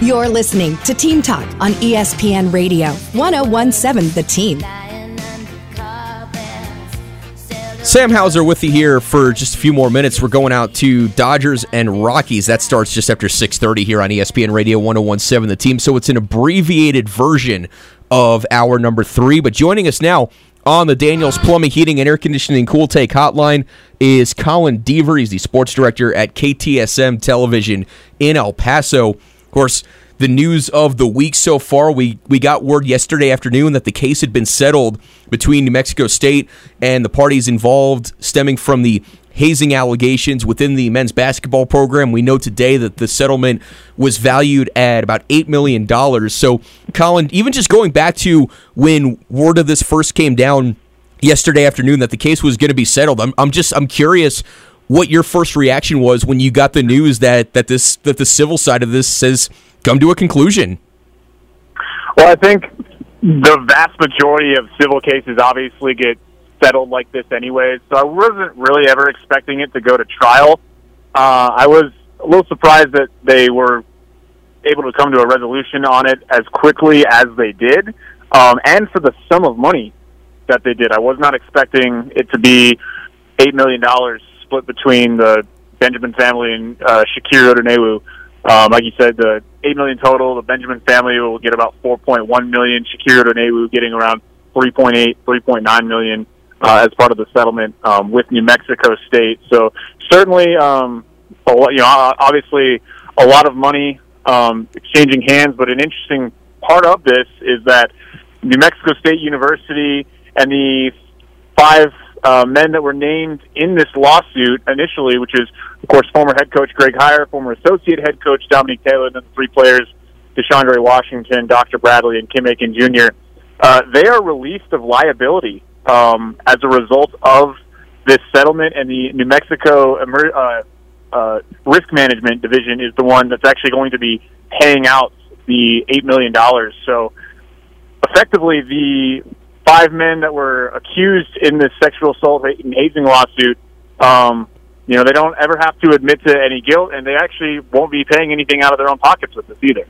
You're listening to Team Talk on ESPN Radio, 1017 The Team. Sam Hauser with you here for just a few more minutes. We're going out to Dodgers and Rockies. That starts just after 6:30 here on ESPN Radio 1017 The Team. So it's an abbreviated version of our number 3, but joining us now on the Daniels Plumbing, Heating, and Air Conditioning Cool Take Hotline is Colin Deaver. He's the sports director at KTSM Television in El Paso. Of course, the news of the week so far. We we got word yesterday afternoon that the case had been settled between New Mexico State and the parties involved, stemming from the hazing allegations within the men's basketball program. We know today that the settlement was valued at about $8 million. So, Colin, even just going back to when word of this first came down yesterday afternoon that the case was going to be settled, I'm, I'm just I'm curious what your first reaction was when you got the news that that this that the civil side of this says come to a conclusion. Well, I think the vast majority of civil cases obviously get settled like this anyways, so I wasn't really ever expecting it to go to trial. Uh, I was a little surprised that they were able to come to a resolution on it as quickly as they did, um, and for the sum of money that they did. I was not expecting it to be eight million dollars split between the Benjamin family and uh, Shakir Odunewu. Um, like you said, the eight million total. The Benjamin family will get about four point one million. Shakir Odunewu getting around 3.8, 3.9 million uh, as part of the settlement um, with New Mexico State. So certainly, um, a lot, you know, obviously a lot of money um, exchanging hands. But an interesting part of this is that New Mexico State University and the five uh, men that were named in this lawsuit initially, which is, of course, former head coach Greg Heiar, former associate head coach Dominique Taylor, and then the three players, Deshawndre Washington, Doctor Bradley, and Kim Aiken Jr., uh, they are released of liability um, as a result of this settlement, and the New Mexico uh, uh, Risk Management Division is the one that's actually going to be paying out the $8 million. So effectively, the five men that were accused in this sexual assault and hazing lawsuit, um, you know, they don't ever have to admit to any guilt, and they actually won't be paying anything out of their own pockets with this either.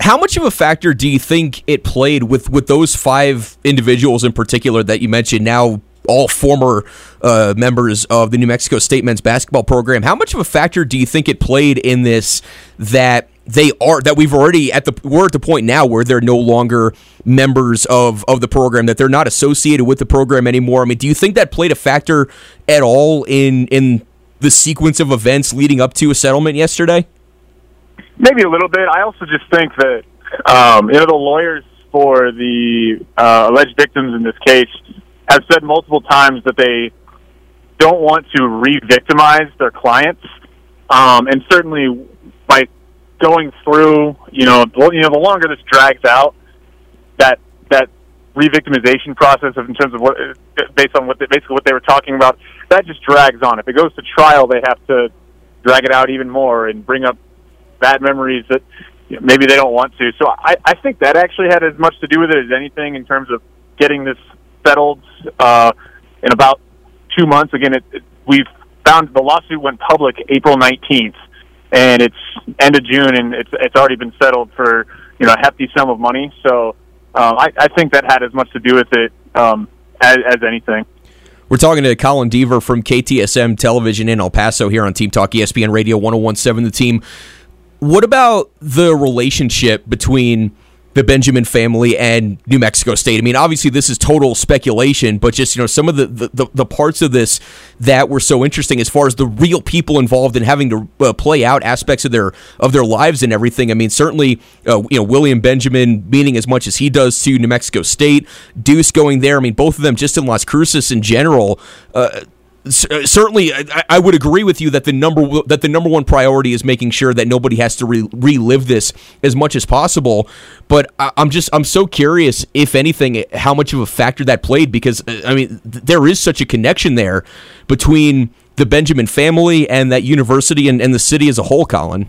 How much of a factor do you think it played with with those five individuals in particular that you mentioned? Now all former uh, members of the New Mexico State men's basketball program. How much of a factor do you think it played in this that they are that we've already at the we're at the point now where they're no longer members of of the program that they're not associated with the program anymore. I mean, do you think that played a factor at all in in the sequence of events leading up to a settlement yesterday? Maybe a little bit. I also just think that um, you know the lawyers for the uh, alleged victims in this case have said multiple times that they don't want to re-victimize their clients, um, and certainly by going through, you know, you know, the longer this drags out, that that re-victimization process of in terms of what based on what they, basically what they were talking about, that just drags on. If it goes to trial, they have to drag it out even more and bring up bad memories that you know, maybe they don't want to. So I, I think that actually had as much to do with it as anything in terms of getting this settled uh, in about two months. Again, it, it, we've found the lawsuit went public April 19th and it's end of June, and it's it's already been settled for you know a hefty sum of money. So um, I, I think that had as much to do with it um, as, as anything. We're talking to Colin Deaver from KTSM Television in El Paso here on Team Talk ESPN Radio 1017 The Team. What about the relationship between the Benjamin family and New Mexico State. I mean, obviously this is total speculation, but just you know some of the the, the parts of this that were so interesting as far as the real people involved in having to uh, play out aspects of their of their lives and everything. I mean, certainly uh, you know William Benjamin meaning as much as he does to New Mexico State, Deuce going there. I mean, both of them just in Las Cruces in general. Uh, certainly I, I, would agree with you that the number that the number one priority is making sure that nobody has to re- relive this as much as possible. But I, am just i'm so curious if anything how much of a factor that played because uh, i mean th- there is such a connection there between the benjamin family and that university and, and the city as a whole colin.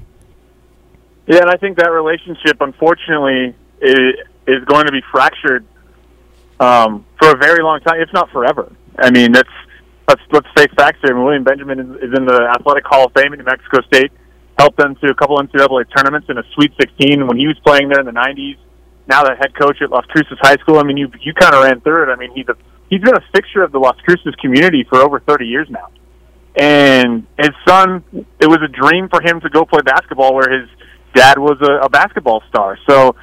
Yeah and i think that relationship unfortunately is, is going to be fractured um, for a very long time if not forever. I mean that's let's let's face facts here. William Benjamin is, is in the Athletic Hall of Fame in New Mexico State. helped them to a couple NCAA tournaments in a Sweet 16 when he was playing there in the 90s. Now the head coach at Las Cruces High School. I mean, you you kind of ran through it. I mean, he's a he's been a fixture of the Las Cruces community for over 30 years now. And his son, it was a dream for him to go play basketball where his dad was a, a basketball star. So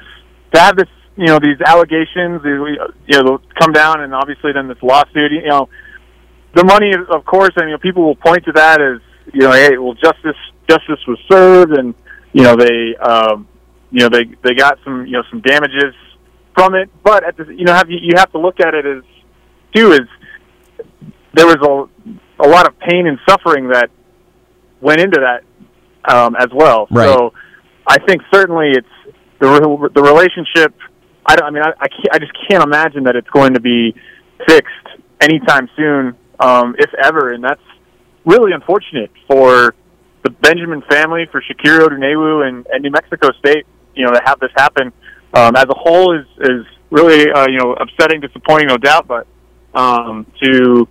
to have this, you know, these allegations, you know, come down, and obviously then this lawsuit, you know, the money, of course, and you know, people will point to that as, you know, hey, well, justice justice was served, and you know they, um, you know, they they got some, you know, some damages from it. But at the, you know, have you, you have to look at it as too is there was a a lot of pain and suffering that went into that um, as well. Right. So I think certainly it's the the relationship. I don't. I mean, I I, can't, I just can't imagine that it's going to be fixed anytime soon, um, if ever, and that's really unfortunate for the Benjamin family, for Shakiru Odunewu and, and New Mexico State. You know, to have this happen um, as a whole is is really uh, you know upsetting, disappointing, no doubt. But um, to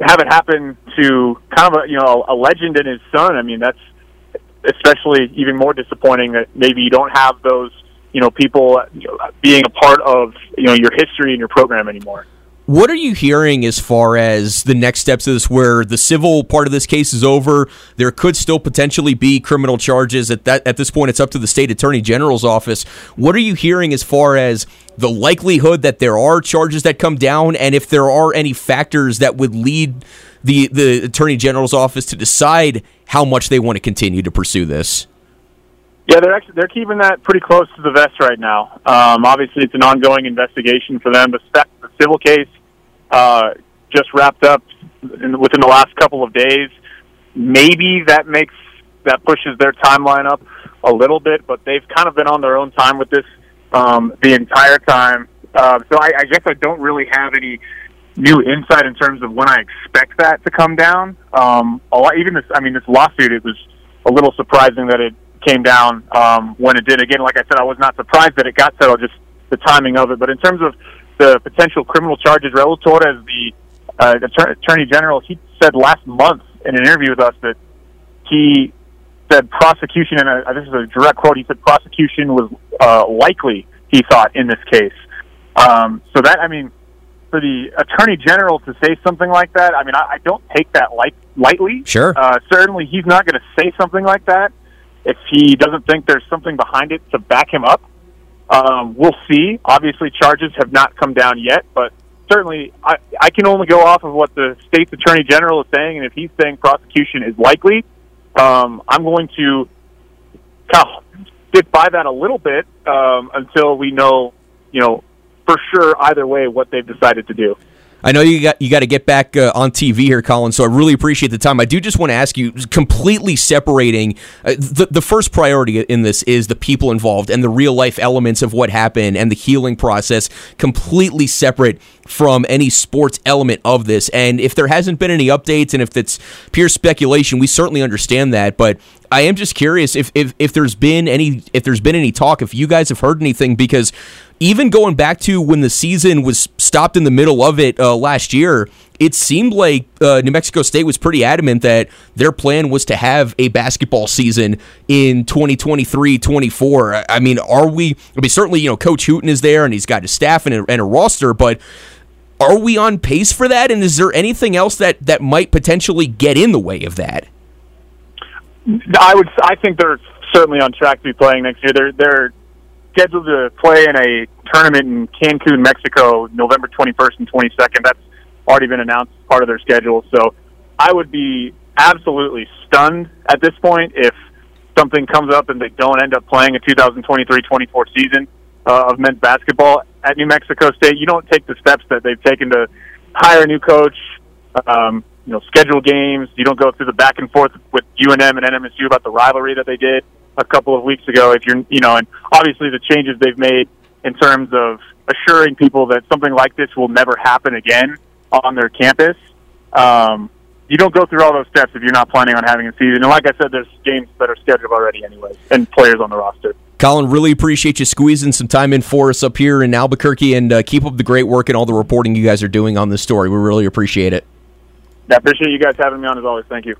have it happen to kind of a you know a legend and his son, I mean that's especially even more disappointing that maybe you don't have those you know people being a part of you know your history and your program anymore. What are you hearing as far as the next steps of this, where the civil part of this case is over? There could still potentially be criminal charges. At that, at this point, it's up to the state attorney general's office. What are you hearing as far as the likelihood that there are charges that come down, and if there are any factors that would lead the the attorney general's office to decide how much they want to continue to pursue this? Yeah, they're actually they're keeping that pretty close to the vest right now. Um, obviously, it's an ongoing investigation for them. The, the civil case uh, just wrapped up in, within the last couple of days. Maybe that makes that pushes their timeline up a little bit, but they've kind of been on their own time with this um, the entire time. Uh, so I, I guess I don't really have any new insight in terms of when I expect that to come down. Um, a lot, even this, I mean, this lawsuit, it was a little surprising that it came down um, when it did. Again, like I said, I was not surprised that it got settled, just the timing of it. But in terms of the potential criminal charges, Raul Torrez, the uh, Attorney General, he said last month in an interview with us that he said prosecution, and uh, this is a direct quote, he said prosecution was uh, likely, he thought, in this case. Um, so that, I mean, for the Attorney General to say something like that, I mean, I, I don't take that light, lightly. Sure. Uh, certainly, he's not going to say something like that if he doesn't think there's something behind it to back him up. Um, we'll see. Obviously, charges have not come down yet, but certainly I, I can only go off of what the state's attorney general is saying, and if he's saying prosecution is likely, um, I'm going to of stick by that a little bit um, until we know, you know, for sure either way what they've decided to do. I know you got you got to get back uh, on TV here, Colin. So I really appreciate the time. I do just want to ask you, completely separating uh, the the first priority in this is the people involved and the real life elements of what happened and the healing process, completely separate from any sports element of this. And if there hasn't been any updates and if it's pure speculation, we certainly understand that. But I am just curious if, if if there's been any if there's been any talk if you guys have heard anything because even going back to when the season was stopped in the middle of it uh, last year, it seemed like uh, New Mexico State was pretty adamant that their plan was to have a basketball season in 2023 24. I mean, are we? I mean, certainly, you know, Coach Hooten is there and he's got his staff and a, and a roster, but are we on pace for that? And is there anything else that, that might potentially get in the way of that? I would. I think they're certainly on track to be playing next year. They're they're scheduled to play in a tournament in Cancun, Mexico, November 21st and 22nd. That's already been announced as part of their schedule. So I would be absolutely stunned at this point if something comes up and they don't end up playing a 2023-24 season uh, of men's basketball at New Mexico State. You don't take the steps that they've taken to hire a new coach, um, you know, schedule games. You don't go through the back and forth with UNM and NMSU about the rivalry that they did a couple of weeks ago. If you're, you know, and obviously the changes they've made in terms of assuring people that something like this will never happen again on their campus. Um, you don't go through all those steps if you're not planning on having a season. And like I said, there's games that are scheduled already, anyways, and players on the roster. Colin, really appreciate you squeezing some time in for us up here in Albuquerque, and uh, keep up the great work and all the reporting you guys are doing on this story. We really appreciate it. I appreciate you guys having me on as always. Thank you.